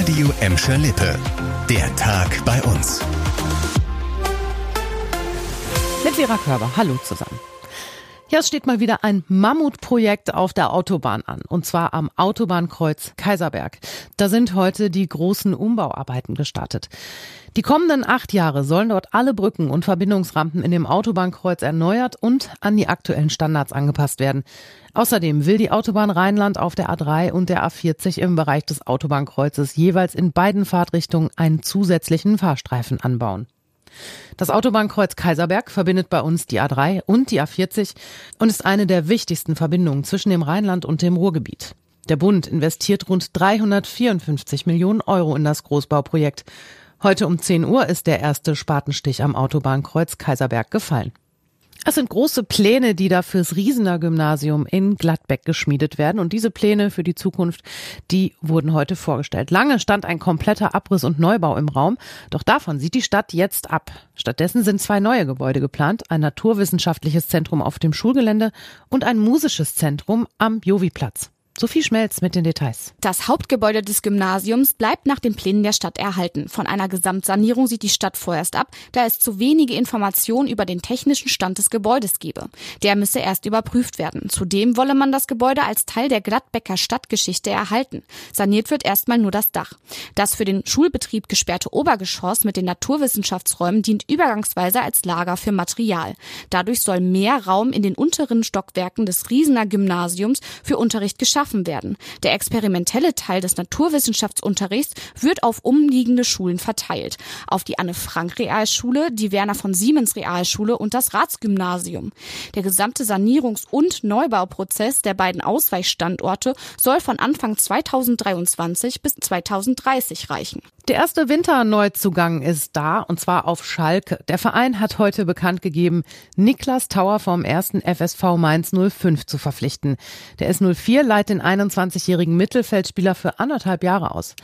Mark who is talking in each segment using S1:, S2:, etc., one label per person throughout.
S1: Radio Emscher Lippe. Der Tag bei uns.
S2: Mit Vera Körber. Hallo zusammen. Ja, es steht mal wieder ein Mammutprojekt auf der Autobahn an, und zwar am Autobahnkreuz Kaiserberg. Da sind heute die großen Umbauarbeiten gestartet. Die kommenden acht Jahre sollen dort alle Brücken und Verbindungsrampen in dem Autobahnkreuz erneuert und an die aktuellen Standards angepasst werden. Außerdem will die Autobahn Rheinland auf der A3 und der A40 im Bereich des Autobahnkreuzes jeweils in beiden Fahrtrichtungen einen zusätzlichen Fahrstreifen anbauen. Das Autobahnkreuz Kaiserberg verbindet bei uns die A3 und die A40 und ist eine der wichtigsten Verbindungen zwischen dem Rheinland und dem Ruhrgebiet. Der Bund investiert rund 354 Millionen Euro in das Großbauprojekt. Heute um 10 Uhr ist der erste Spatenstich am Autobahnkreuz Kaiserberg gefallen. Es sind große Pläne, die da fürs Riesener Gymnasium in Gladbeck geschmiedet werden. Und diese Pläne für die Zukunft, die wurden heute vorgestellt. Lange stand ein kompletter Abriss und Neubau im Raum. Doch davon sieht die Stadt jetzt ab. Stattdessen sind zwei neue Gebäude geplant. Ein naturwissenschaftliches Zentrum auf dem Schulgelände und ein musisches Zentrum am Jovi-Platz. Sophie Schmelz mit den Details.
S3: Das Hauptgebäude des Gymnasiums bleibt nach den Plänen der Stadt erhalten. Von einer Gesamtsanierung sieht die Stadt vorerst ab, da es zu wenige Informationen über den technischen Stand des Gebäudes gebe. Der müsse erst überprüft werden. Zudem wolle man das Gebäude als Teil der Gladbecker Stadtgeschichte erhalten. Saniert wird erstmal nur das Dach. Das für den Schulbetrieb gesperrte Obergeschoss mit den Naturwissenschaftsräumen dient übergangsweise als Lager für Material. Dadurch soll mehr Raum in den unteren Stockwerken des Riesener Gymnasiums für Unterricht geschaffen geschaffen werden. Der experimentelle Teil des Naturwissenschaftsunterrichts wird auf umliegende Schulen verteilt. Auf die Anne-Frank-Realschule, die Werner von Siemens Realschule und das Ratsgymnasium. Der gesamte Sanierungs- und Neubauprozess der beiden Ausweichstandorte soll von Anfang 2023 bis 2030 reichen.
S2: Der erste Winterneuzugang ist da und zwar auf Schalke. Der Verein hat heute bekannt gegeben, Niklas Tauer vom ersten FSV Mainz 05 zu verpflichten. Der S04 leiht den 21-jährigen Mittelfeldspieler für anderthalb Jahre aus.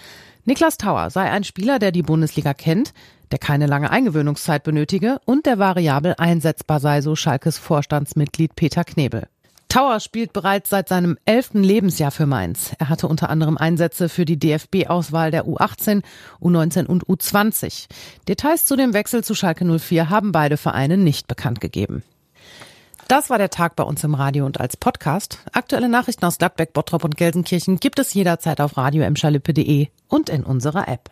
S2: Niklas Tauer sei ein Spieler, der die Bundesliga kennt, der keine lange Eingewöhnungszeit benötige und der variabel einsetzbar sei, so Schalkes Vorstandsmitglied Peter Knebel. Tauer spielt bereits seit seinem elften Lebensjahr für Mainz. Er hatte unter anderem Einsätze für die DFB-Auswahl der U18, U19 und U20. Details zu dem Wechsel zu Schalke 04 haben beide Vereine nicht bekannt gegeben. Das war der Tag bei uns im Radio und als Podcast. Aktuelle Nachrichten aus Gladbeck, Bottrop und Gelsenkirchen gibt es jederzeit auf radio und in unserer App.